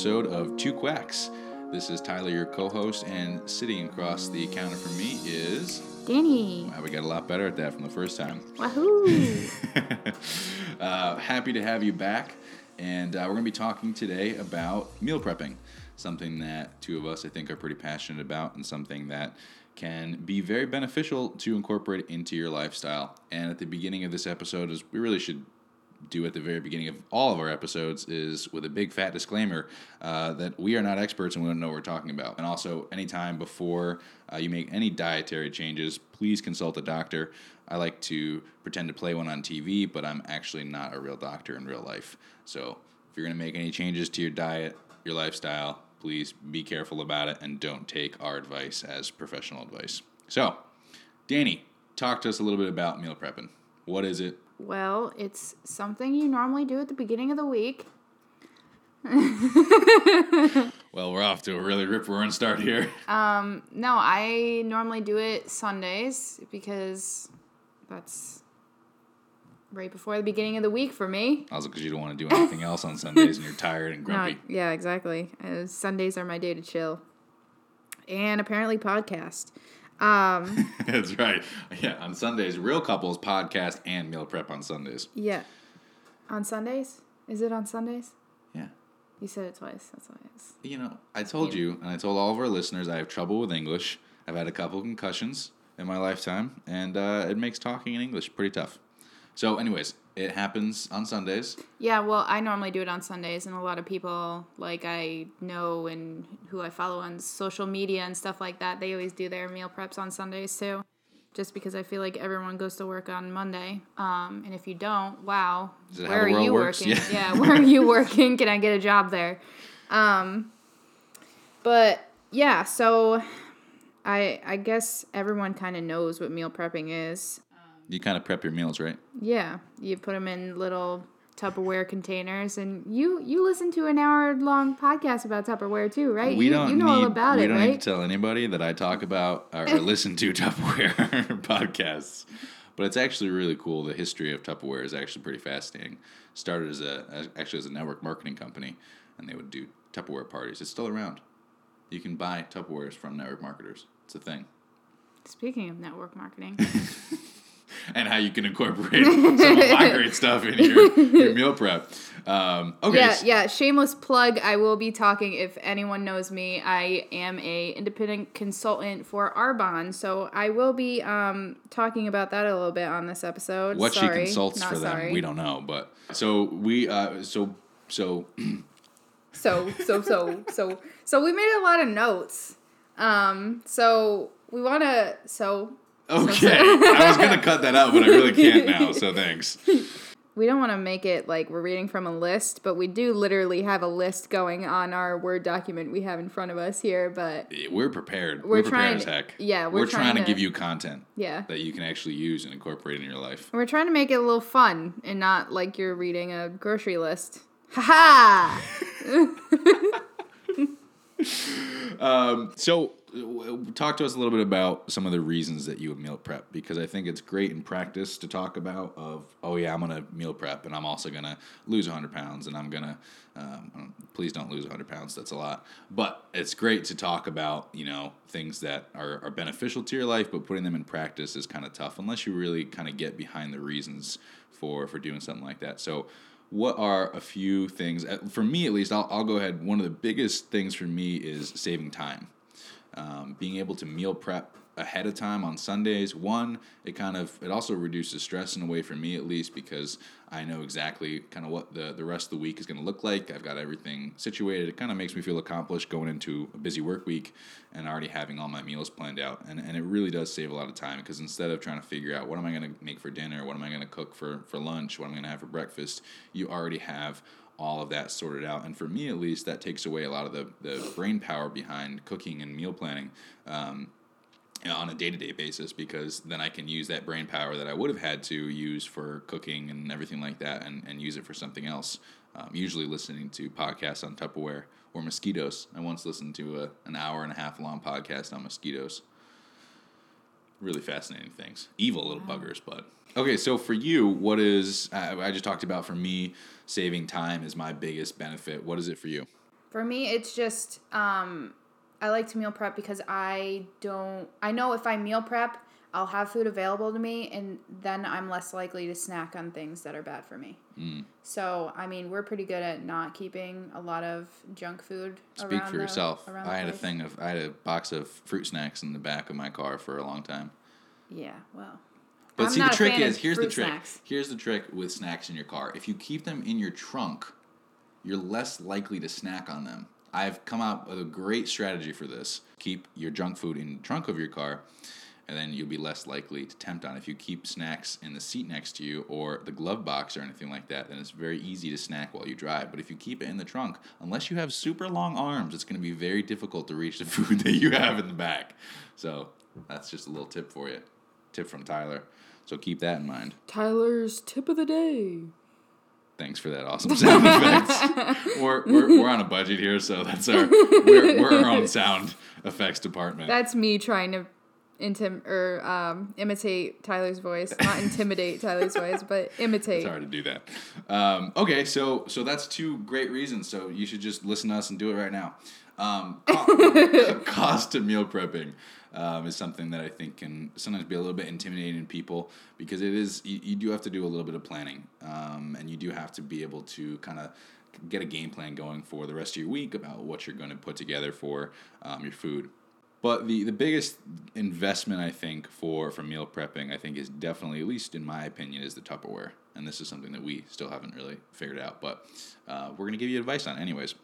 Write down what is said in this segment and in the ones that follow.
episode of Two Quacks. This is Tyler, your co host, and sitting across the counter from me is. Danny. Wow, we got a lot better at that from the first time. Wahoo! uh, happy to have you back, and uh, we're going to be talking today about meal prepping, something that two of us, I think, are pretty passionate about, and something that can be very beneficial to incorporate into your lifestyle. And at the beginning of this episode, is we really should do at the very beginning of all of our episodes is with a big fat disclaimer uh, that we are not experts and we don't know what we're talking about. And also, anytime before uh, you make any dietary changes, please consult a doctor. I like to pretend to play one on TV, but I'm actually not a real doctor in real life. So, if you're going to make any changes to your diet, your lifestyle, please be careful about it and don't take our advice as professional advice. So, Danny, talk to us a little bit about meal prepping. What is it? Well, it's something you normally do at the beginning of the week. Well, we're off to a really rip roaring start here. Um, no, I normally do it Sundays because that's right before the beginning of the week for me. Also, because you don't want to do anything else on Sundays and you're tired and grumpy. yeah, exactly. Uh, Sundays are my day to chill. And apparently podcast. Um, That's right. Yeah, on Sundays, Real Couples podcast and meal prep on Sundays. yeah. On Sundays? Is it on Sundays? Yeah. You said it twice. That's why it's. You know, I told you, and I told all of our listeners, I have trouble with English. I've had a couple concussions in my lifetime, and uh, it makes talking in English pretty tough. So, anyways, it happens on Sundays. Yeah, well, I normally do it on Sundays, and a lot of people like I know and who I follow on social media and stuff like that, they always do their meal preps on Sundays too. Just because I feel like everyone goes to work on Monday, um, and if you don't, wow, Is that how where are you works? working? Yeah. Yeah. where are you working? Can I get a job there? Um, but yeah, so I I guess everyone kind of knows what meal prepping is. You kind of prep your meals, right? Yeah, you put them in little Tupperware containers, and you you listen to an hour long podcast about Tupperware too, right? We you, don't you know need, all about we it, don't need to tell anybody that I talk about or, or listen to Tupperware podcasts. But it's actually really cool. The history of Tupperware is actually pretty fascinating. Started as a as, actually as a network marketing company, and they would do Tupperware parties. It's still around. You can buy Tupperwares from network marketers. It's a thing. Speaking of network marketing, And how you can incorporate some of my great stuff in your, your meal prep. Um, okay. yeah, yeah. Shameless plug. I will be talking. If anyone knows me, I am a independent consultant for Arbonne, so I will be um, talking about that a little bit on this episode. what sorry, she consults for them, sorry. we don't know. But so we uh, so so So, so, so, so, so we made a lot of notes. Um, so we want to, so Okay. I was going to cut that out, but I really can't now, so thanks. we don't want to make it like we're reading from a list, but we do literally have a list going on our Word document we have in front of us here. But eh, We're prepared. We're, We're prepared trying- as heck. yeah, we're We're, trying, trying to to- give you content yeah, that you can actually use and incorporate in your life. we're trying to make it a little fun and not like you're reading a grocery list. Ha ha! Um, so, talk to us a little bit about some of the reasons that you would meal prep because I think it's great in practice to talk about of oh yeah I'm gonna meal prep and I'm also gonna lose 100 pounds and I'm gonna um, please don't lose 100 pounds that's a lot. But it's great to talk about you know things that are, are beneficial to your life but putting them in practice is kind of tough unless you really kind of get behind the reasons for for doing something like that. So what are a few things for me at least I'll, I'll go ahead. One of the biggest things for me is saving time. Um, being able to meal prep ahead of time on Sundays. One, it kind of it also reduces stress in a way for me at least because I know exactly kind of what the the rest of the week is going to look like. I've got everything situated. It kind of makes me feel accomplished going into a busy work week and already having all my meals planned out. And and it really does save a lot of time because instead of trying to figure out what am I going to make for dinner, what am I going to cook for for lunch, what am I going to have for breakfast, you already have all of that sorted out. And for me, at least, that takes away a lot of the, the brain power behind cooking and meal planning um, on a day to day basis because then I can use that brain power that I would have had to use for cooking and everything like that and, and use it for something else. Um, usually listening to podcasts on Tupperware or mosquitoes. I once listened to a, an hour and a half long podcast on mosquitoes. really fascinating things. Evil little buggers, but okay. So for you, what is I, I just talked about? For me, saving time is my biggest benefit. What is it for you? For me, it's just um, I like to meal prep because I don't. I know if I meal prep, I'll have food available to me, and then I'm less likely to snack on things that are bad for me. Mm. So, I mean, we're pretty good at not keeping a lot of junk food. Speak around for the- yourself. I had a thing of I had a box of fruit snacks in the back of my car for a long time. Yeah, well. But I'm see, the trick is here's the trick. snacks. Here's the trick with snacks in your car. If you keep them in your trunk, you're less likely to snack on them. I've come out with a great strategy for this. Keep your junk food in the trunk of your car, and then you'll be less likely to tempt on. If you keep snacks in the seat next to you or the glove box or anything like that, then it's very easy to snack while you drive. But if you keep it in the trunk, unless you have super long arms, it's going to be very difficult to reach the food that you have in the back. So that's just a little tip for you. Tip from Tyler. So keep that in mind. Tyler's tip of the day. Thanks for that awesome sound effects. we're, we're, we're on a budget here, so that's our we're, we're our own sound effects department. That's me trying to intim or um, imitate Tyler's voice, not intimidate Tyler's voice, but imitate. it's hard to do that. Um, okay, so so that's two great reasons. So you should just listen to us and do it right now. Um, co- cost of meal prepping um, is something that I think can sometimes be a little bit intimidating to people because it is you, you do have to do a little bit of planning um, and you do have to be able to kind of get a game plan going for the rest of your week about what you're going to put together for um, your food. But the, the biggest investment I think for for meal prepping I think is definitely at least in my opinion is the Tupperware and this is something that we still haven't really figured out but uh, we're gonna give you advice on anyways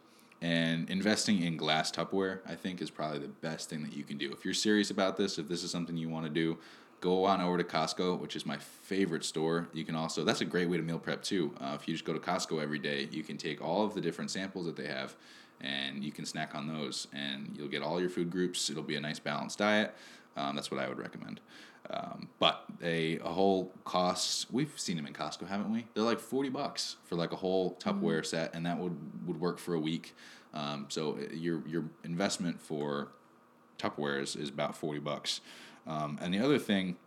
and investing in glass Tupperware I think is probably the best thing that you can do. If you're serious about this if this is something you want to do go on over to Costco which is my favorite store. You can also that's a great way to meal prep too. Uh, if you just go to Costco every day you can take all of the different samples that they have and you can snack on those and you'll get all your food groups. It'll be a nice balanced diet. Um, that's what i would recommend um, but a, a whole cost we've seen them in costco haven't we? They're like 40 bucks for like a whole tupperware set and that would would work for a week. Um, so your your investment for tupperware is, is about 40 bucks. Um, and the other thing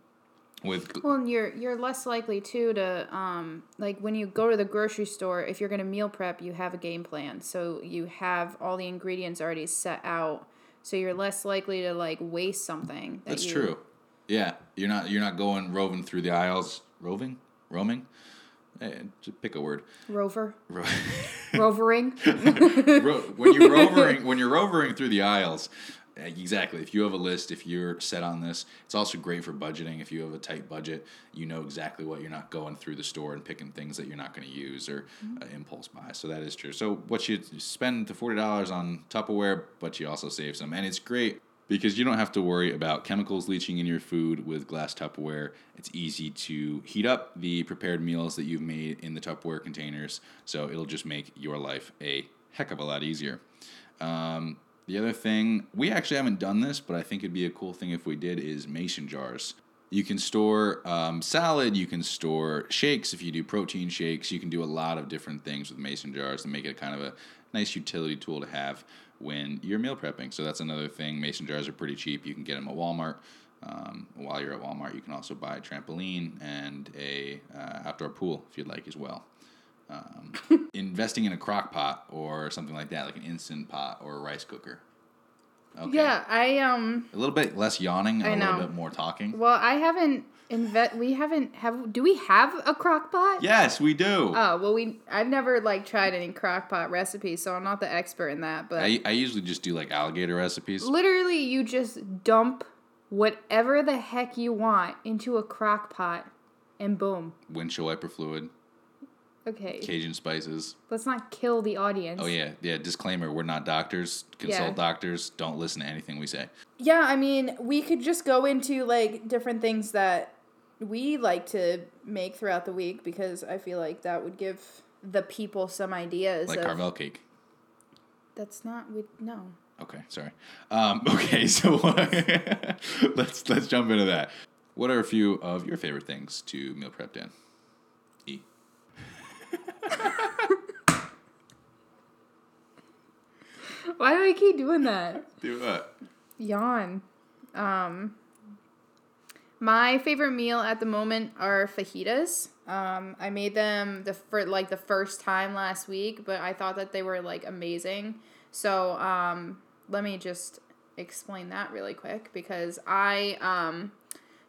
with Well, and you're you're less likely too to um like when you go to the grocery store if you're gonna meal prep you have a game plan. So you have all the ingredients already set out. So you're less likely to like waste something. That That's you, true. Yeah, you're not you're not going roving through the aisles, roving, roaming. Eh, just pick a word. Rover, Ro- rovering. Ro- when you're rovering, when you're rovering through the aisles, eh, exactly. If you have a list, if you're set on this, it's also great for budgeting. If you have a tight budget, you know exactly what you're not going through the store and picking things that you're not going to use or uh, impulse buy. So that is true. So what you spend the forty dollars on Tupperware, but you also save some, and it's great because you don't have to worry about chemicals leaching in your food with glass Tupperware. It's easy to heat up the prepared meals that you've made in the Tupperware containers, so it'll just make your life a heck of a lot easier. Um, the other thing, we actually haven't done this, but I think it'd be a cool thing if we did, is mason jars. You can store um, salad, you can store shakes if you do protein shakes. You can do a lot of different things with mason jars to make it kind of a nice utility tool to have when you're meal prepping. So that's another thing. Mason jars are pretty cheap. You can get them at Walmart. Um, while you're at Walmart, you can also buy a trampoline and a uh, outdoor pool if you'd like as well. Um, investing in a crock pot or something like that, like an instant pot or a rice cooker. Okay. Yeah, I um. A little bit less yawning and I a little bit more talking. Well, I haven't invet. We haven't have. Do we have a crock pot? Yes, we do. Oh well, we. I've never like tried any crock pot recipes, so I'm not the expert in that. But I, I usually just do like alligator recipes. literally, you just dump whatever the heck you want into a crock pot, and boom. Windshield wiper fluid, Okay, Cajun spices. let's not kill the audience. Oh yeah, yeah. Disclaimer: We're not doctors. Consult Yeah. doctors. Don't listen to anything we say. Yeah, I mean, we could just go into like different things that we like to make throughout the week because I feel like that would give the people some ideas. Like of, cake. That's not we no. Okay, sorry. Um, okay, so let's let's jump into that. What are a few of your favorite things to meal prep, Dan? Why do I keep doing that? Do what? Yawn. Um My favorite meal at the moment are fajitas. Um, I made them the for like the first time last week, but I thought that they were like amazing. So um, let me just explain that really quick because I um,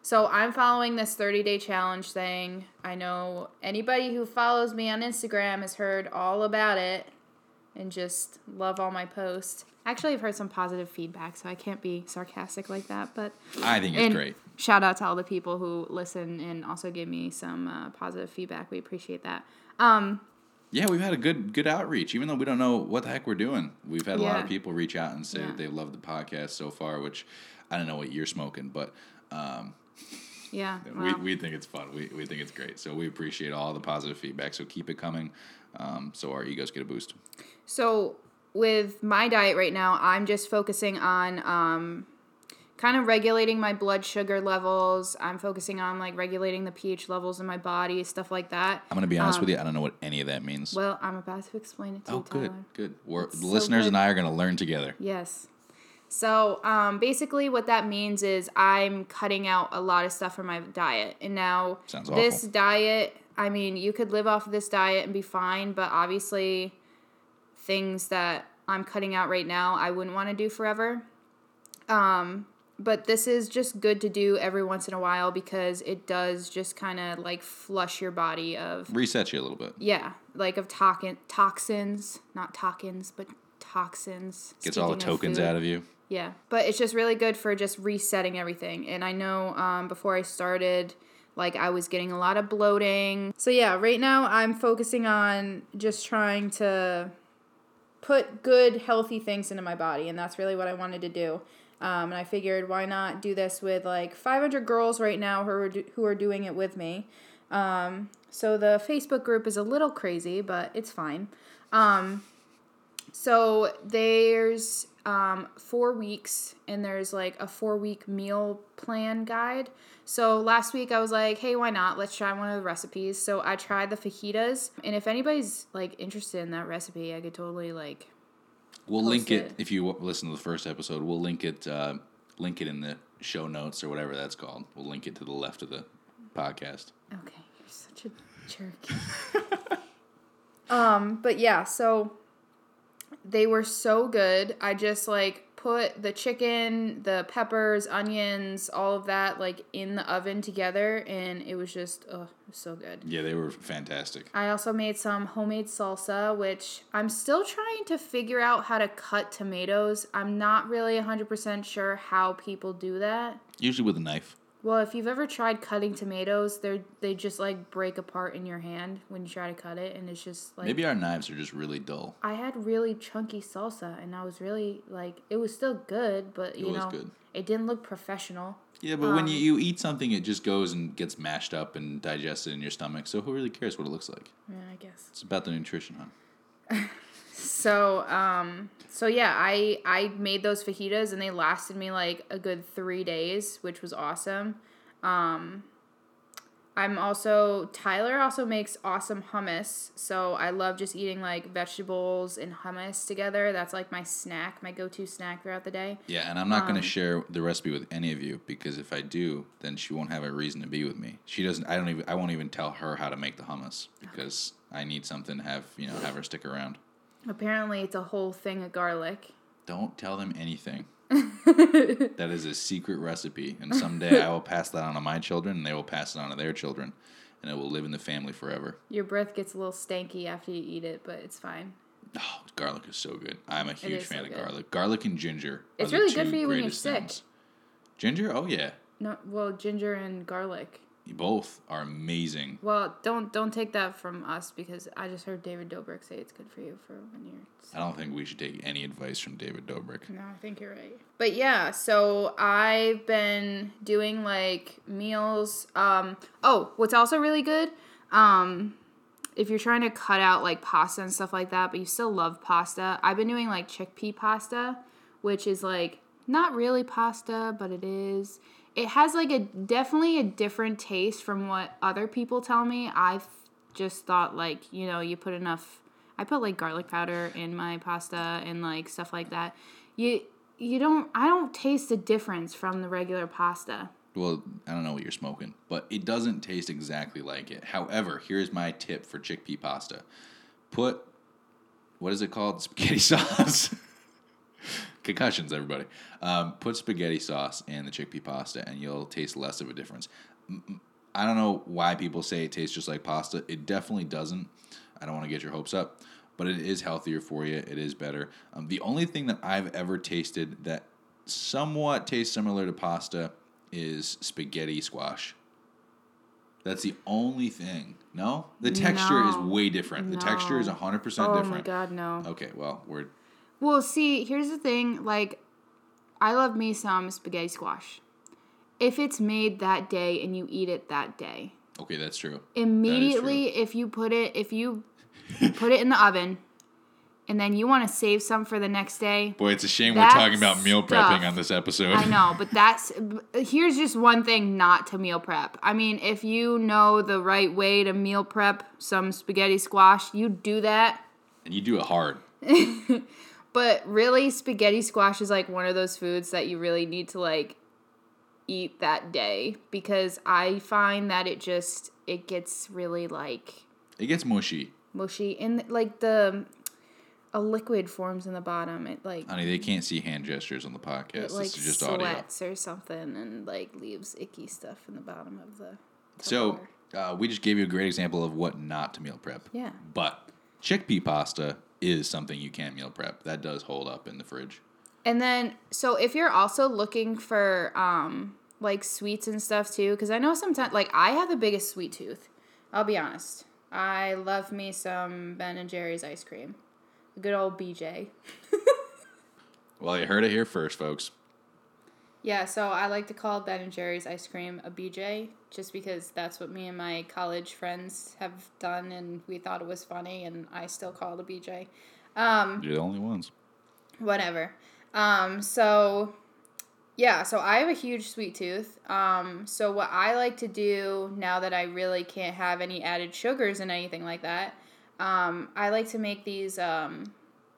so I'm following this 30 day challenge thing. I know anybody who follows me on Instagram has heard all about it and just love all my posts. Actually, I've heard some positive feedback, so I can't be sarcastic like that. But I think it's great. Shout out to all the people who listen and also give me some uh, positive feedback. We appreciate that. Um, Yeah, we've had a good good outreach. Even though we don't know what the heck we're doing, we've had a lot of people reach out and say Yeah. that they love the podcast so far. Which I don't know what you're smoking, but um, yeah, we, we think it's fun. We, we think it's great. So we appreciate all the positive feedback. So keep it coming. Um, so our egos get a boost. So with my diet right now, I'm just focusing on um, kind of regulating my blood sugar levels. I'm focusing on like regulating the pH levels in my body, stuff like that. I'm gonna be honest with you. I don't know what any of that means. Um, Well, I'm about to explain it to oh, you, good, good. We're, the so listeners good. and I are gonna learn together. Yes. So um, basically, what that means is I'm cutting out a lot of stuff from my diet. And now, Sounds this awful. diet, I mean, you could live off of this diet and be fine, but obviously, things that I'm cutting out right now, I wouldn't want to do forever. Um, but this is just good to do every once in a while because it does just kind of like flush your body of Reset you a little bit. yeah, like of toxin toxins, not toxins, but toxins. Gets all the Speaking of tokens out of you. Yeah, but it's just really good for just resetting everything. And I know um, before I started, like I was getting a lot of bloating. So yeah, right now I'm focusing on just trying to put good, healthy things into my body, and that's really what I wanted to do. Um, and I figured, why not do this with like 500 girls right now who are do- who are doing it with me. Um, so the Facebook group is a little crazy, but it's fine. Um, so there's um, four weeks, and there's like a four week meal plan guide. So last week I was like, hey, why not? Let's try one of the recipes. So I tried the fajitas, and if anybody's like interested in that recipe, I could totally like. We'll link it, it. if you listen to the first episode. We'll link it. Uh, link it in the show notes or whatever that's called. We'll link it to the left of the podcast. Okay, you're such a jerk. um, but yeah, so they were so good. I just like put the chicken, the peppers, onions, all of that like in the oven together and it was just oh, was so good. Yeah, they were fantastic. I also made some homemade salsa, which I'm still trying to figure out how to cut tomatoes. I'm not really 100% sure how people do that. Usually with a knife. Well, if you've ever tried cutting tomatoes, they they just like break apart in your hand when you try to cut it, and it's just like Maybe our knives are just really dull. I had really chunky salsa, and I was really like it was still good, but you was know good. it didn't look professional. Yeah, but when Um, you, you eat something, it just goes and gets mashed up and digested in your stomach. So who really cares what it looks like? Yeah, I guess. It's about the nutrition, huh? So um, so yeah, I I made those fajitas, and they lasted me like a good three days, which was awesome. Um, I'm also Tyler also makes awesome hummus, so I love just eating like vegetables and hummus together. That's like my snack, my go-to snack throughout the day. Yeah, and I'm not Um, going to share the recipe with any of you because if I do, then she won't have a reason to be with me. She doesn't. I don't even. I won't even tell her how to make the hummus because I need something to have you know have her stick around. Apparently, it's a whole thing of garlic. Don't tell them anything. that is a secret recipe, and someday I will pass that on to my children, and they will pass it on to their children, and it will live in the family forever. Your breath gets a little stanky after you eat it, but it's fine. Oh, garlic is so good. I'm a huge fan so of good. garlic. Garlic and ginger. It's really good for you when you're sick. things. Ginger? Oh yeah. No, well, ginger and garlic. You both are amazing. Well, don't don't take that from us because I just heard David Dobrik say it's good for you for when you're. I don't think we should take any advice from David Dobrik. No, I think you're right. But yeah, so I've been doing like meals. Um, oh, what's also really good, um, if you're trying to cut out like pasta and stuff like that, but you still love pasta, I've been doing like chickpea pasta, which is like not really pasta, but it is. It has like a definitely a different taste from what other people tell me. I've just thought like you know you put enough. I put like garlic powder in my pasta and like stuff like that. You you don't I don't taste the difference from the regular pasta. Well, I don't know what you're smoking, but it doesn't taste exactly like it. However, here's my tip for chickpea pasta: put what is it called? Spaghetti sauce. Concussions, everybody. Um, put spaghetti sauce in the chickpea pasta, and you'll taste less of a difference. I don't know why people say it tastes just like pasta. It definitely doesn't. I don't want to get your hopes up, but it is healthier for you. It is better. Um, the only thing that I've ever tasted that somewhat tastes similar to pasta is spaghetti squash. That's the only thing. No, the texture is way different. The texture is No. hundred percent Oh different. my god, no. Okay, well we're Well, see, here's the thing. Like, I love me some spaghetti squash. If it's made that day and you eat it that day, okay. That's true. immediately if you put it, if you put it in the oven, and then you want to save some for the next day. Boy, it's a shame we're talking about meal prepping stuff- on this episode. I know, but that's here's just one thing not to meal prep. I mean, if you know the right way to meal prep some spaghetti squash, you do that. and you do it hard. But really, spaghetti squash is like one of those foods that you really need to like eat that day because I find that it just it gets really like It gets mushy. mushy and like the a liquid forms in the bottom. It like Honey, they can't see hand gestures on the podcast. it like this is just audio. sweats or something and like leaves icky stuff in the bottom of the. So uh, we just gave you a great example of what not to meal prep. Yeah. But chickpea pasta is something you can't meal prep. That does hold up in the fridge. And then, so if you're also looking for um like sweets and stuff too, because I know sometimes like I have the biggest sweet tooth. I'll be honest. I love me some Ben and Jerry's ice cream, good old BJ. Well, you heard it here first, folks. Yeah, so I like to call Ben and Jerry's ice cream a BJ, just because that's what me and my college friends have done, and we thought it was funny, and I still call it a BJ. Um, You're the only ones. whatever. Um, so yeah, so I have a huge sweet tooth. Um, so what I like to do now that I really can't have any added sugars and anything like that, um, I like to make these um,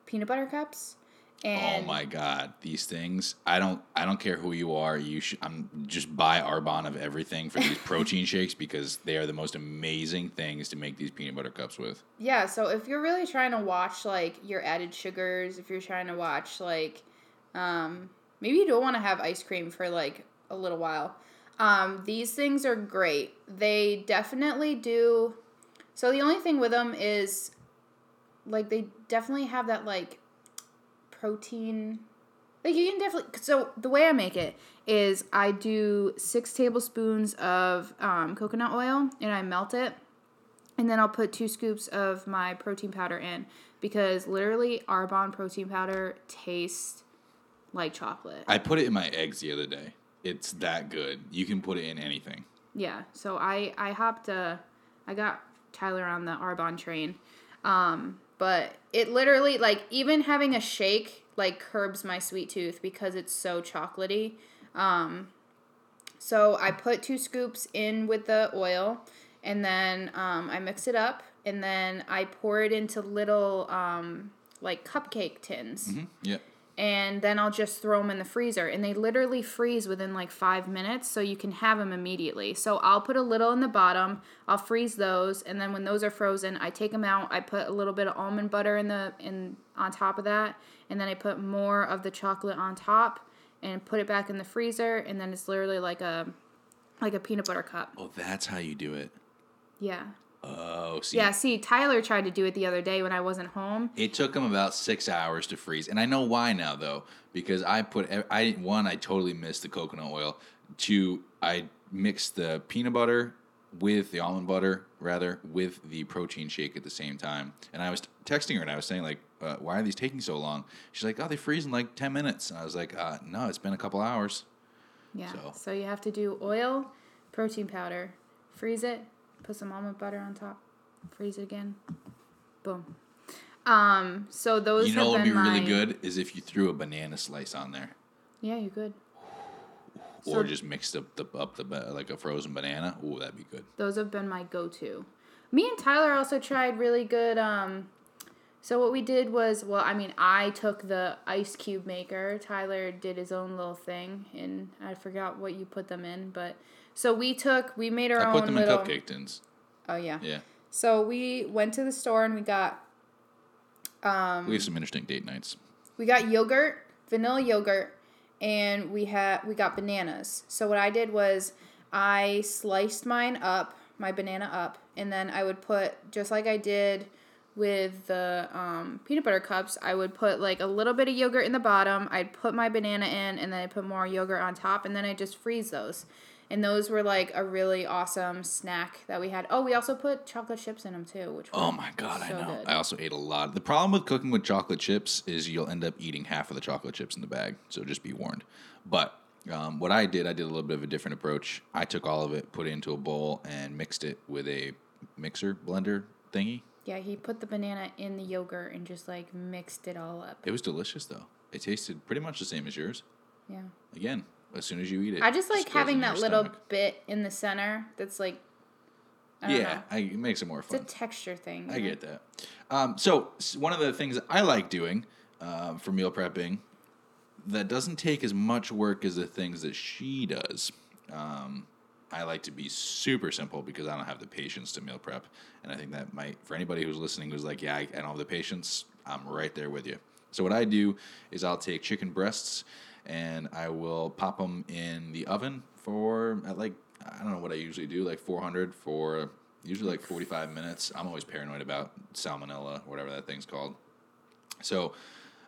peanut butter cups. And oh my god, these things! I don't, I don't care who you are. You should, I'm just buy Arbonne of everything for these protein shakes because they are the most amazing things to make these peanut butter cups with. Yeah, so if you're really trying to watch like your added sugars, if you're trying to watch like um maybe you don't want to have ice cream for like a little while. Um these things are great. They definitely do So the only thing with them is like they definitely have that like protein like you can definitely so the way I make it is I do 6 tablespoons of um, coconut oil and I melt it and then I'll put two scoops of my protein powder in because literally Arbonne protein powder tastes like chocolate. I put it in my eggs the other day. It's that good. You can put it in anything. Yeah, so I I hopped uh I got Tyler on the Arbonne train. Um but it literally like even having a shake like curbs my sweet tooth because it's so chocolatey. Um so I put two scoops in with the oil and then um, I mix it up and then I pour it into little um, like cupcake tins Yeah. And then I'll just throw them in the freezer. And they literally freeze within like five minutes, so you can have them immediately. So I'll put a little in the bottom, I'll freeze those, and then when those are frozen, I take them out. I put a little bit of almond butter in the in on top of that, and then I put more of the chocolate on top, and put it back in the freezer. And then it's literally like a like a peanut butter cup. Oh, that's how you do it. Yeah. Oh, see. Yeah, see, Tyler tried to do it the other day when I wasn't home. It took him about six hours to freeze, and I know why now though, because I put I one I totally missed the coconut oil. Two, I mixed the peanut butter with the almond butter rather with the protein shake at the same time, and I was texting her and I was saying like, uh, why are these taking so long? She's like, oh, they freeze in like ten minutes, and I was like, uh, no, it's been a couple hours. Yeah. So- So. you have to do oil, protein powder, freeze it, put some almond butter on top, freeze it again. Boom. Um. So those. you know what would be been really good is if you threw a banana slice on there, Yeah, you could. or So- just mixed up the up the like a frozen banana. Ooh, that'd be good. Those have been my go-to. Me and Tyler also tried really good um, So what we did was, well, I mean, I took the ice cube maker. Tyler did his own little thing, and I forgot what you put them in, but so we took, we made our I own put them little. in cupcake tins. Oh yeah. Yeah. So we went to the store and we got Um, we have some interesting date nights. we got yogurt, vanilla yogurt, and we had we got bananas. So what I did was I sliced mine up, my banana up, and then I would put just like I did with the um, peanut butter cups. I would put like a little bit of yogurt in the bottom. I'd put my banana in, and then I put more yogurt on top, and then I just freeze those. And those were like a really awesome snack that we had. Oh, we also put chocolate chips in them too, which Oh my god, I know. good. I also ate a lot. The problem with cooking with chocolate chips is you'll end up eating half of the chocolate chips in the bag. So just be warned. But um, what I did, I did a little bit of a different approach. I took all of it, put it into a bowl, and mixed it with a mixer blender thingy. Yeah, he put the banana in the yogurt and just like mixed it all up. It was delicious though. It tasted pretty much the same as yours. Yeah. Again, as soon as you eat it, I just like having that little stomach. bit in the center that's like I Yeah. I, it makes it more fun. It's a texture thing. I know? get that. Um, so one of the things I like doing um, for meal prepping that doesn't take as much work as the things that she does. Um, I like to be super simple because I don't have the patience to meal prep, and I think that might for anybody who's listening who's like, yeah, I, I don't have the patience. I'm right there with you. So what I do is I'll take chicken breasts and I will pop them in the oven for at like I don't know what I usually do, like 400 for usually like 45 minutes. I'm always paranoid about salmonella, whatever that thing's called. So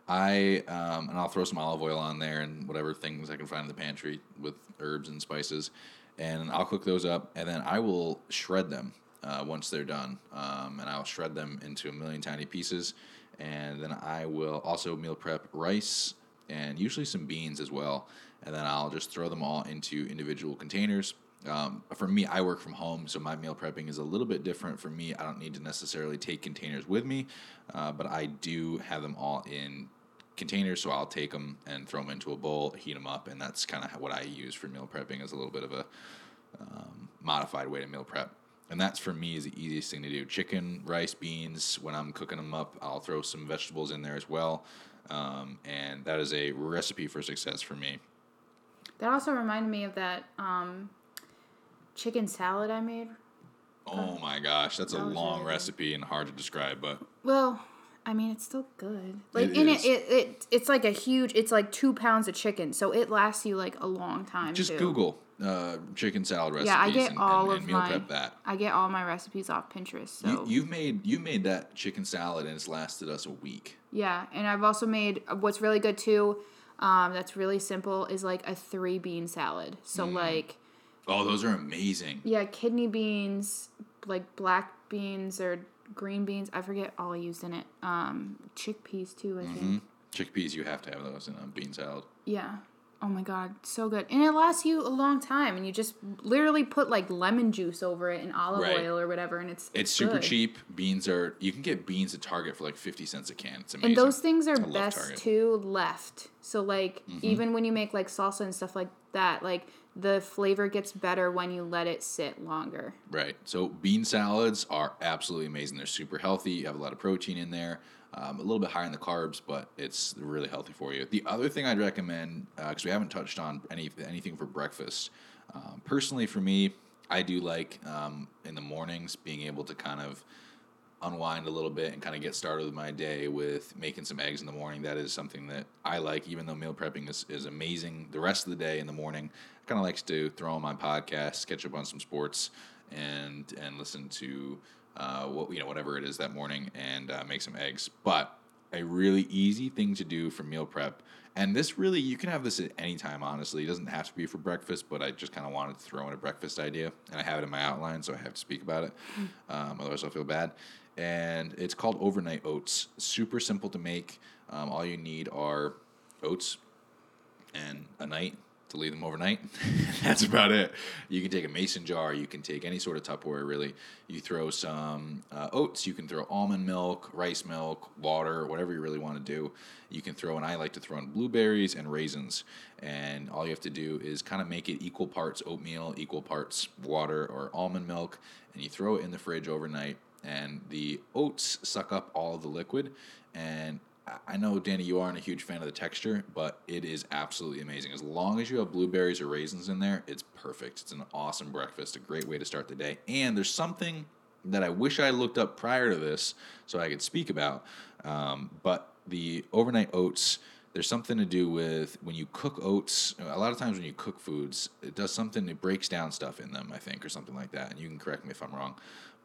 I um, and I'll throw some olive oil on there and whatever things I can find in the pantry with herbs and spices, and I'll cook those up, and then I will shred them uh, once they're done, um, and I'll shred them into a million tiny pieces, and then I will also meal prep rice and usually some beans as well, and then I'll just throw them all into individual containers. Um, for me, I work from home, so my meal prepping is a little bit different. For me, I don't need to necessarily take containers with me, uh, but I do have them all in containers, so I'll take them and throw them into a bowl, heat them up, and that's kind of what I use for meal prepping as a little bit of a um, modified way to meal prep. And that's for me is the easiest thing to do. Chicken, rice, beans. When I'm cooking them up, I'll throw some vegetables in there as well, um, and that is a recipe for success for me. That also reminded me of that um, chicken salad I made. Oh my gosh, that's a That was long really recipe and hard to describe, but Well, I mean, it's still good. Like It in it, it, it, it's like a huge. It's like two pounds of chicken, so it lasts you like a long time. just too. Google uh, chicken salad recipes Yeah, I get and, all and, of and meal my. prep that. I get all my recipes off Pinterest. So You, you've made you made that chicken salad and it's lasted us a week. yeah, and I've also made what's really good too. Um, that's really simple is like a three bean salad. So Mm. like Oh, those are amazing. yeah, kidney beans, like black beans or green beans. I forget all I used in it. Um, chickpeas too. I think. hmm Chickpeas, you have to have those in a bean salad. Yeah. Oh my god, so good. And it lasts you a long time and you just literally put like lemon juice over it and olive Right. oil or whatever and it's It's super good. cheap. Beans are you can get beans at Target for like fifty cents a can. It's amazing. And those things are best too left. So like Mm-hmm. even when you make like salsa and stuff like that, like the flavor gets better when you let it sit longer. Right. So bean salads are absolutely amazing. They're super healthy. You have a lot of protein in there. Um, a little bit high in the carbs, but it's really healthy for you. The other thing I'd recommend, because we haven't touched on any anything for breakfast. Um, personally, for me, I do like um, in the mornings being able to kind of unwind a little bit and kind of get started with my day with making some eggs in the morning. That is something that I like, even though meal prepping is, is amazing. The rest of the day in the morning, I kind of likes to throw on my podcast, catch up on some sports, and and listen to uh, what you know whatever it is that morning, and uh, make some eggs. But a really easy thing to do for meal prep. And this really, you can have this at any time, honestly. It doesn't have to be for breakfast, but I just kind of wanted to throw in a breakfast idea. And I have it in my outline, so I have to speak about it. Um, otherwise, I'll feel bad. And it's called overnight oats. Super simple to make. Um, all you need are oats and a night to leave them overnight. That's about it. You can take a mason jar. You can take any sort of Tupperware, really. You throw some uh, oats. You can throw almond milk, rice milk, water, whatever you really want to do. You can throw, and I like to throw in blueberries and raisins. And all you have to do is kind of make it equal parts oatmeal, equal parts water or almond milk, and you throw it in the fridge overnight. and the oats suck up all the liquid. And I know, Danny, you aren't a huge fan of the texture, but it is absolutely amazing. As long as you have blueberries or raisins in there, it's perfect. It's an awesome breakfast, a great way to start the day. And there's something that I wish I looked up prior to this so I could speak about. Um, but the overnight oats, there's something to do with when you cook oats. A lot of times when you cook foods, it does something. It breaks down stuff in them, I think, or something like that. And you can correct me if I'm wrong,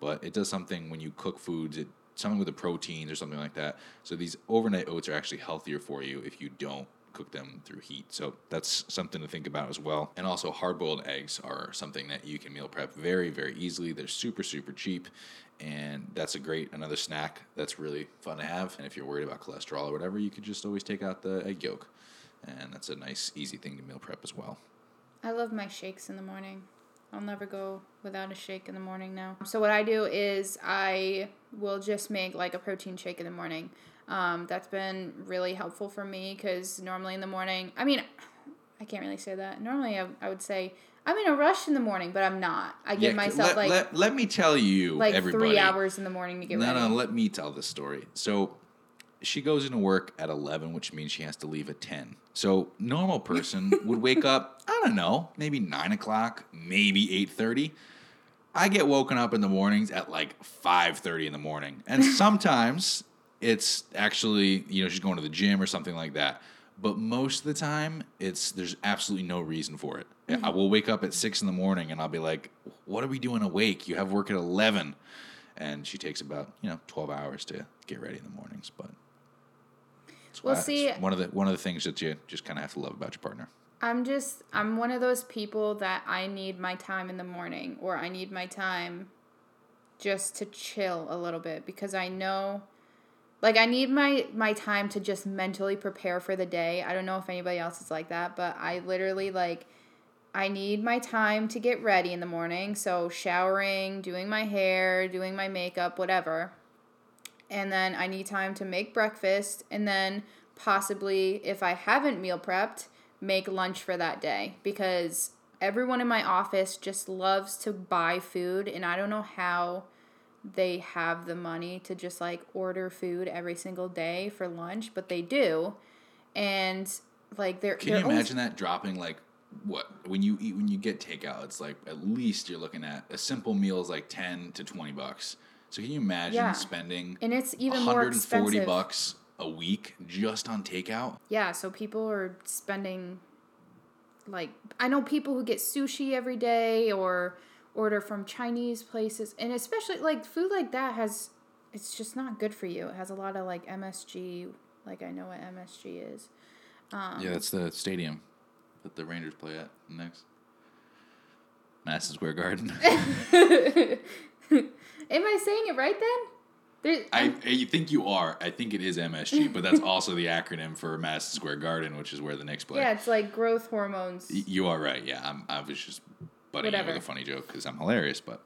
but it does something when you cook foods. It something with the proteins or something like that. So these overnight oats are actually healthier for you if you don't cook them through heat. So that's something to think about as well. And also hard boiled eggs are something that you can meal prep very, very easily. They're super, super cheap. And that's a great another snack that's really fun to have. And if you're worried about cholesterol or whatever, you could just always take out the egg yolk. And that's a nice, easy thing to meal prep as well. I love my shakes in the morning. I'll never go without a shake in the morning now. So what I do is I will just make like a protein shake in the morning. Um, that's been really helpful for me because normally in the morning, I mean, I can't really say that. Normally I, I would say I'm in a rush in the morning, but I'm not. I give Yeah, myself let, like let, let me tell you, like everybody. three hours in the morning to get No, ready. no, no, let me tell the story. So she goes into work at 11, which means she has to leave at 10. So normal person would wake up, I don't know, maybe 9 o'clock, maybe 8.30. I get woken up in the mornings at like 5.30 in the morning. And sometimes it's actually, you know, she's going to the gym or something like that. But most of the time, it's there's absolutely no reason for it. I mm-hmm. will wake up at six in the morning and I'll be like, "What are we doing awake? You have work at 11. and she takes about you know twelve hours to get ready in the mornings. But it's Well, see- it's one of the one of the things that you just kind of have to love about your partner. I'm just I'm one of those people that I need my time in the morning or I need my time just to chill a little bit because I know like I need my my time to just mentally prepare for the day. I don't know if anybody else is like that, but I literally like I need my time to get ready in the morning, so showering, doing my hair, doing my makeup, whatever. And then I need time to make breakfast and then possibly if I haven't meal prepped, make lunch for that day because everyone in my office just loves to buy food and I don't know how they have the money to just like order food every single day for lunch, but they do. And like they're Can they're you always- imagine that dropping like what when you eat when you get takeout? It's like at least you're looking at a simple meal is like ten to twenty bucks. So can you imagine Yeah. spending and it's even more 140 expensive. bucks a week just on takeout? Yeah, so people are spending like I know people who get sushi every day or order from Chinese places and especially like food like that has it's just not good for you. It has a lot of like MSG, like I know what MSG is. Um, yeah, that's the stadium that the Rangers play at next. Madison Square Garden. Am I saying it right then? There, I, I think you are. I think it is MSG, but that's also the acronym for Madison Square Garden, which is where the Knicks play. yeah, it's like growth hormones. Y- You are right. Yeah, I'm, I was just butting in Whatever. with a funny joke because I'm hilarious, but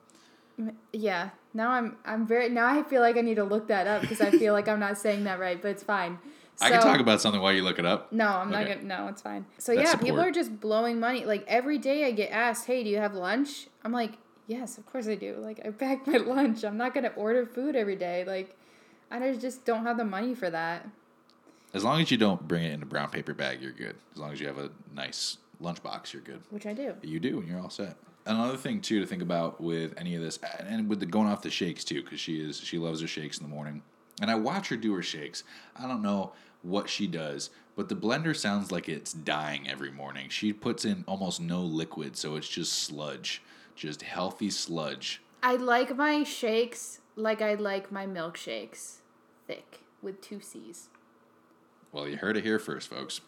Yeah. Now I'm I'm very now I feel like I need to look that up because I feel like I'm not saying that right, but it's fine. I can talk about something while you look it up. No, I'm not gonna. No, it's fine. So That's yeah, people are just blowing money. Like every day, I get asked, "Hey, do you have lunch?" I'm like, "Yes, of course I do." Like I pack my lunch. I'm not gonna order food every day. Like I just don't have the money for that. As long as you don't bring it in a brown paper bag, you're good. As long as you have a nice lunchbox, you're good. Which I do. You do, and you're all set. Another thing too to think about with any of this, and with the going off the shakes too, because she is she loves her shakes in the morning, and I watch her do her shakes. I don't know what she does, but the blender sounds like it's dying every morning. She puts in almost no liquid, so it's just sludge, just healthy sludge. I like my shakes like I like my milkshakes, thick with two C's. Well, you heard it here first, folks.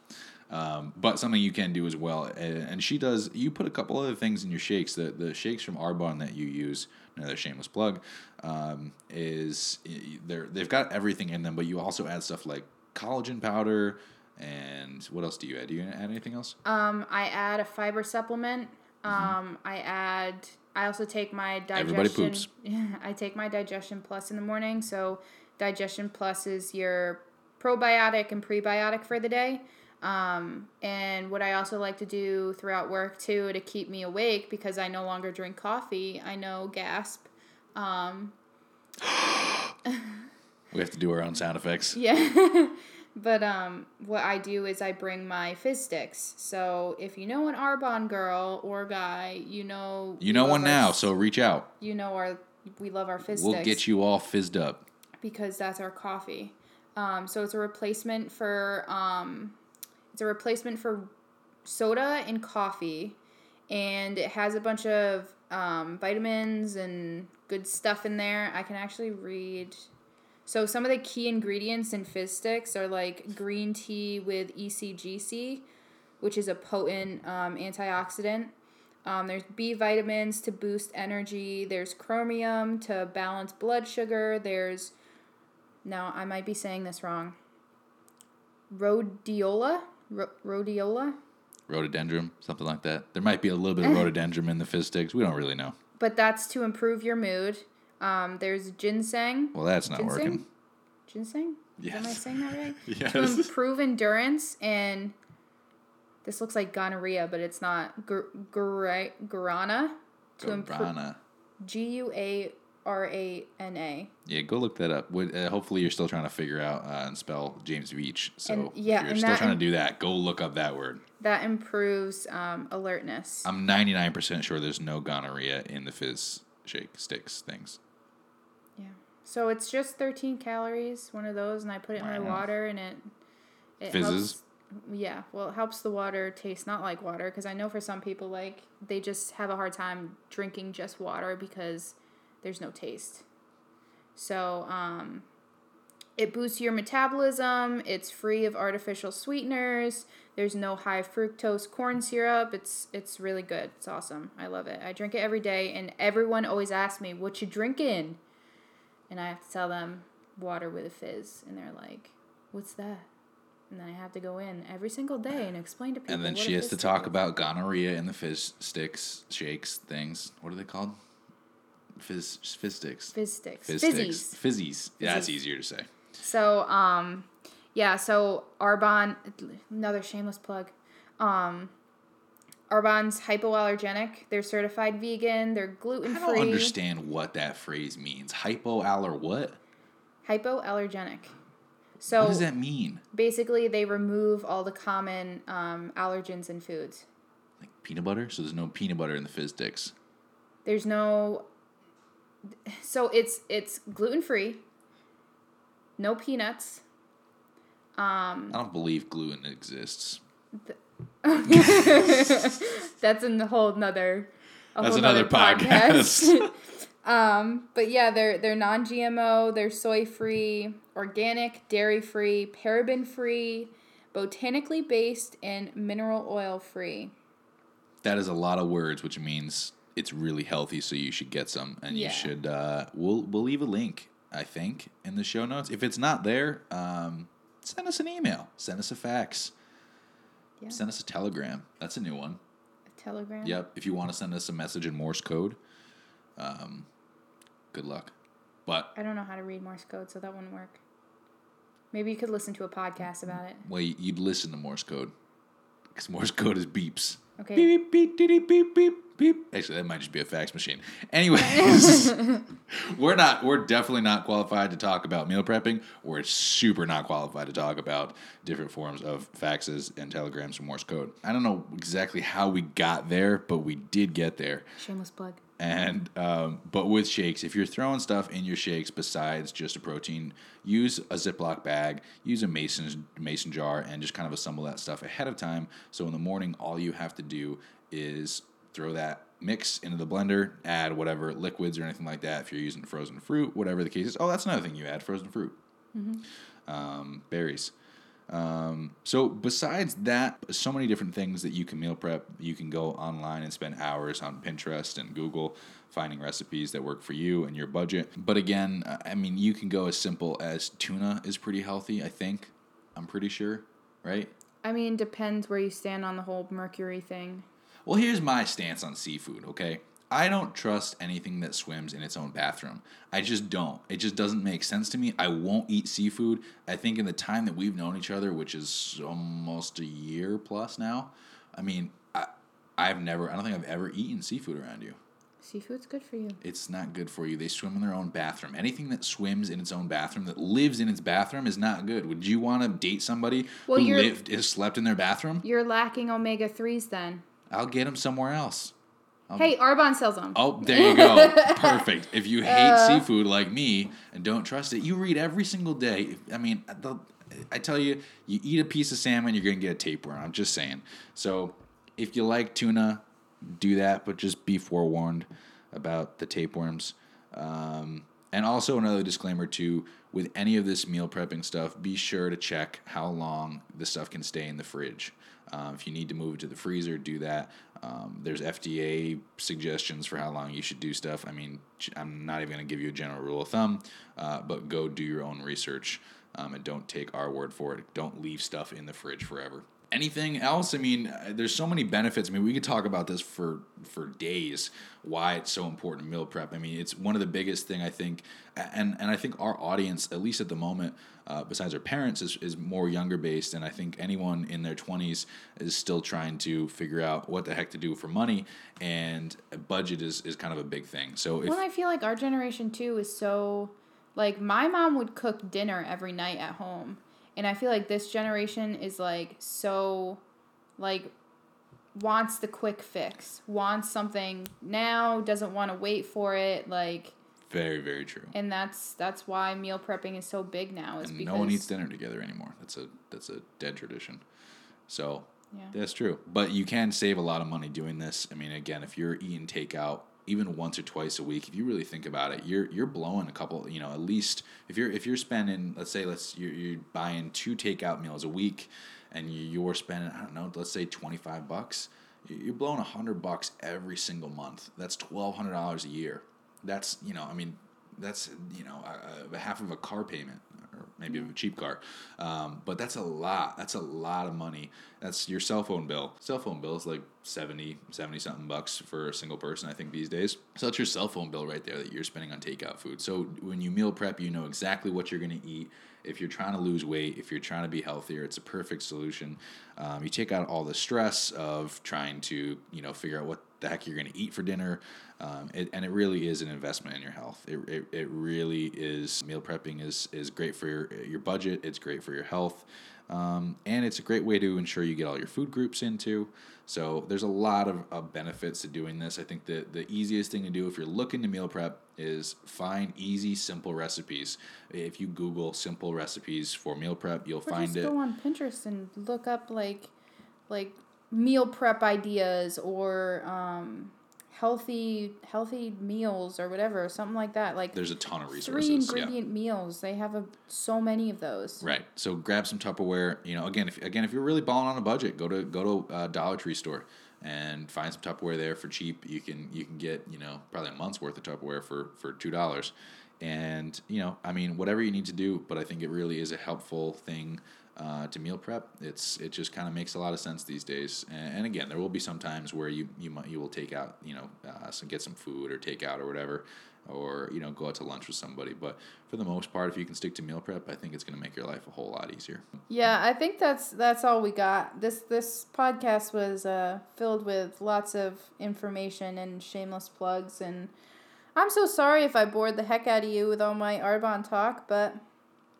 Um, but something you can do as well, and she does. You put a couple other things in your shakes. The the shakes from Arbonne that you use, another shameless plug, um, is they're they've got everything in them. But you also add stuff like collagen powder, and what else do you add? Do you add anything else? Um, I add a fiber supplement. Um, I add. I also take my digestion. Everybody poops. I take my digestion plus in the morning. So digestion plus is your probiotic and prebiotic for the day. Um, and what I also like to do throughout work too to keep me awake because I no longer drink coffee. I know gasp. Um, We have to do our own sound effects. Yeah. But um, what I do is I bring my fizz sticks. So if you know an Arbonne girl or guy, you know You know one our now, so reach out. you know our we love our fizz We'll sticks get you all fizzed up. because that's our coffee. Um, so it's a replacement for um, it's a replacement for soda and coffee, and it has a bunch of um, vitamins and good stuff in there. I can actually read. So some of the key ingredients in fizz sticks are like green tea with ECGC, which is a potent um, antioxidant. Um, there's B vitamins to boost energy. There's chromium to balance blood sugar. There's now I might be saying this wrong. Rhodiola, Ro- rhodiola, Rhododendron, something like that. There might be a little bit of rhododendron in the fizz sticks. We don't really know. but that's to improve your mood. Um, there's ginseng. Well, that's not Ginseng? working. Ginseng? Am I saying that right? Yes. To improve endurance and this looks like gonorrhea, but it's not. Gur- gur- guarana. To improve. Guarana. G U A R A N A. Yeah, go look that up. Uh, hopefully, you're still trying to figure out uh, and spell James Beach. So And- yeah, if you're still trying im- to do that, go look up that word. That improves um, alertness. I'm 99% sure there's no gonorrhea in the fizz shake sticks things. So it's just 13 calories, one of those, and I put it in my Wow. water, and it it Fizzes? helps. Yeah, well, it helps the water taste not like water because I know for some people like they just have a hard time drinking just water because there's no taste. So um, it boosts your metabolism. It's free of artificial sweeteners. There's no high fructose corn syrup. It's it's really good. It's awesome. I love it. I drink it every day, and everyone always asks me, "What you drinking?" And I have to tell them water with a fizz, and they're like, "What's that?" And then I have to go in every single day and explain to people. And then she has to talk is. about gonorrhea and the fizz sticks, shakes, things. What are they called? Fizz, fizz sticks. fizz sticks, Fizz fizzies. sticks. Fizzies. Yeah, that's easier to say. So, um, yeah, so Arbonne, another shameless plug. Um, Arbonne's hypoallergenic. They're certified vegan. They're gluten free. I don't understand what that phrase means. Hypoaller what? Hypoallergenic. So what does that mean? basically, they remove all the common um, allergens in foods. Like peanut butter? So there's no peanut butter in the fizz sticks. There's no. So it's it's gluten free. No peanuts. Um, I don't believe gluten exists. That's in the whole nother. a That's whole another nother podcast. um, but yeah, they're they're non-GMO, they're soy-free, organic, dairy-free, paraben-free, botanically based, and mineral oil-free. That is a lot of words, which means it's really healthy. So you should get some, and Yeah. you should. Uh, we'll we'll leave a link, I think, in the show notes. If it's not there, um, send us an email. Send us a fax. Yeah. Send us a telegram. That's a new one. A telegram. Yep. If you want to send us a message in Morse code, um, good luck. But I don't know how to read Morse code, so that wouldn't work. Maybe you could listen to a podcast about it. well, you'd listen to Morse code because Morse code is beeps. Okay. Beep beep beep beep beep beep. Actually, that might just be a fax machine. Anyways, we're not. We're definitely not qualified to talk about meal prepping. We're super not qualified to talk about different forms of faxes and telegrams from Morse code. I don't know exactly how we got there, but we did get there. Shameless plug. And um, but with shakes, if you're throwing stuff in your shakes besides just a protein, use a Ziploc bag, use a mason mason jar, and just kind of assemble that stuff ahead of time. So in the morning, all you have to do is throw that mix into the blender, add whatever liquids or anything like that. If you're using frozen fruit, whatever the case is. Oh, that's another thing you add frozen fruit, um, berries. Um, so besides that, so many different things that you can meal prep. You can go online and spend hours on Pinterest and Google finding recipes that work for you and your budget. But again, I mean, you can go as simple as tuna is pretty healthy. I think. I'm pretty sure, right? I mean, depends where you stand on the whole mercury thing. Well, here's my stance on seafood, okay? I don't trust anything that swims in its own bathroom. I just don't. It just doesn't make sense to me. I won't eat seafood. I think in the time that we've known each other, which is almost a year plus now, I mean, I, I've never, I don't think I've ever eaten seafood around you. Seafood's good for you. It's not good for you. They swim in their own bathroom. Anything that swims in its own bathroom, that lives in its bathroom, is not good. Would you want to date somebody Well, who lived, has slept in their bathroom? You're lacking omega threes then. I'll get them somewhere else. Um, hey, Arbonne sells them. Oh, there you go. Perfect. If you hate uh. seafood like me and don't trust it, you read every single day. I mean, uh, the, I tell you, you eat a piece of salmon, you're going to get a tapeworm. I'm just saying. So if you like tuna, do that, but just be forewarned about the tapeworms. Um, and also another disclaimer too, with any of this meal prepping stuff, be sure to check how long the stuff can stay in the fridge. Um, if you need to move it to the freezer, do that. Um, there's FDA suggestions for how long you should do stuff. I mean, I'm not even going to give you a general rule of thumb, uh, but go do your own research um, and don't take our word for it. Don't leave stuff in the fridge forever. Anything else? I mean, uh, there's so many benefits. I mean, we could talk about this for for days. Why it's so important meal prep. I mean, it's one of the biggest thing I think, and and I think our audience, at least at the moment, uh, besides our parents, is, is more younger based, and I think anyone in their 20s is still trying to figure out what the heck to do for money, and budget is is kind of a big thing. So if Well, I feel like our generation too is so like my mom would cook dinner every night at home. And I feel like this generation is like so like wants the quick fix, wants something now, doesn't want to wait for it, like very very true. and that's that's why meal prepping is so big now is and because no one eats dinner together anymore. That's a that's a dead tradition. So Yeah. that's true. But you can save a lot of money doing this. I mean, again, if you're eating takeout even once or twice a week, if you really think about it, you're you're blowing a couple. You know, at least if you're if you're spending, let's say, let's you're, you're buying two takeout meals a week, and you- you're spending I don't know, let's say twenty five bucks. You're blowing a hundred bucks every single month. That's twelve hundred dollars a year. That's you know, I mean, that's you know, a, a half of a car payment or maybe a cheap car. Um, but that's a lot. That's a lot of money. That's your cell phone bill. Cell phone bill is like 70, 70 something bucks for a single person, I think, these days. So that's your cell phone bill right there that you're spending on takeout food. So when you meal prep, you know exactly what you're going to eat. If you're trying to lose weight, if you're trying to be healthier, it's a perfect solution. Um, you take out all the stress of trying to, you know, figure out what the heck you're going to eat for dinner. Um, it, and it really is an investment in your health. It, it, it really is. Meal prepping is, is great for your, your budget, it's great for your health. Um, and it's a great way to ensure you get all your food groups into. So there's a lot of, of benefits to doing this. I think that the easiest thing to do if you're looking to meal prep is find easy, simple recipes. If you Google simple recipes for meal prep, you'll or find just it. go on Pinterest and look up like like meal prep ideas or um healthy healthy meals or whatever, something like that. Like There's a ton of three resources. yeah. ingredient meals. They have a, so many of those. Right. So grab some Tupperware. You know, again, if again if you're really balling on a budget, go to go to a Dollar Tree store and find some Tupperware there for cheap. You can you can get you know probably a month's worth of Tupperware for for two dollars. And you know, I mean, whatever you need to do, but I think it really is a helpful thing uh, to meal prep. It's it just kind of makes a lot of sense these days. And, and again, there will be some times where you you might you will take out you know uh, some get some food or take out or whatever, or you know go out to lunch with somebody. But for the most part, if you can stick to meal prep, I think it's going to make your life a whole lot easier. Yeah, I think that's that's all we got. This this podcast was uh, filled with lots of information and shameless plugs, and I'm so sorry if I bored the heck out of you with all my Arbonne talk, but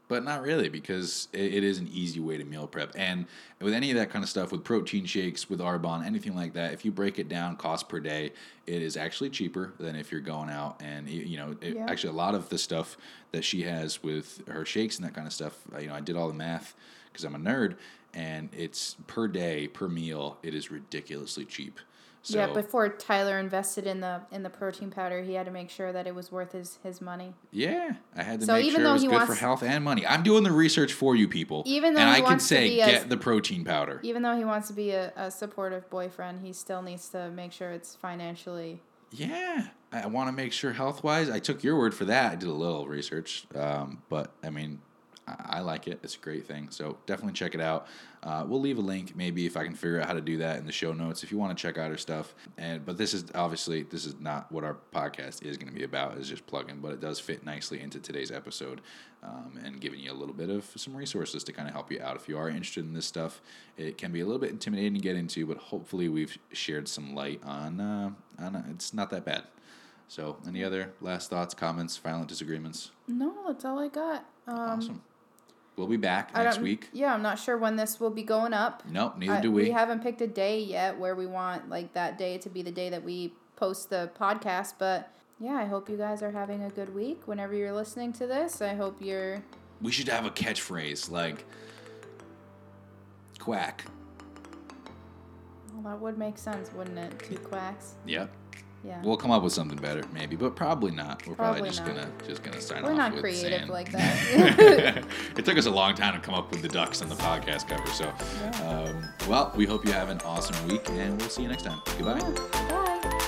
But not really, because it, it is an easy way to meal prep. And with any of that kind of stuff, with protein shakes, with Arbonne, anything like that, if you break it down cost per day, it is actually cheaper than if you're going out. And, you know, it, Yeah. actually, a lot of the stuff that she has with her shakes and that kind of stuff, uh, you know, I did all the math because I'm a nerd, and it's per day, per meal, it is ridiculously cheap. So, yeah, before Tyler invested in the in the protein powder, he had to make sure that it was worth his his money. Yeah, I had to So make even sure it though was he good for health and money. I'm doing the research for you people. Even though and he I can wants say get the protein powder. Even though he wants to be a, a supportive boyfriend, he still needs to make sure it's financially. Yeah, I want to make sure health wise. I took your word for that. I did a little research, um, but I mean, I, like it. It's a great thing. So definitely check it out. Uh, we'll leave a link, maybe if I can figure out how to do that in the show notes, if you want to check out her stuff. And but this is obviously this is not what our podcast is going to be about. Is just plugging, but it does fit nicely into today's episode, um, and giving you a little bit of some resources to kind of help you out if you are interested in this stuff. It can be a little bit intimidating to get into, but hopefully we've shared some light on. Uh, on uh, it's not that bad. So, any other last thoughts, comments, violent disagreements? No, that's all I got. Um, awesome. We'll be back I next week. Yeah, I'm not sure when this will be going up. Nope, neither I- do we. We haven't picked a day yet where we want like that day to be the day that we post the podcast, but yeah, I hope you guys are having a good week whenever you're listening to this. I hope you're we should have a catchphrase like quack. well, that would make sense, wouldn't it? Two quacks. Yep. Yeah. We'll come up with something better, maybe, but probably not. We're probably, Probably just not. gonna just gonna sign We're off not with creative saying- like that. it took us a long time to come up with the ducks on the podcast cover. So, um, well, we hope you have an awesome week, and we'll see you next time. Goodbye. Bye.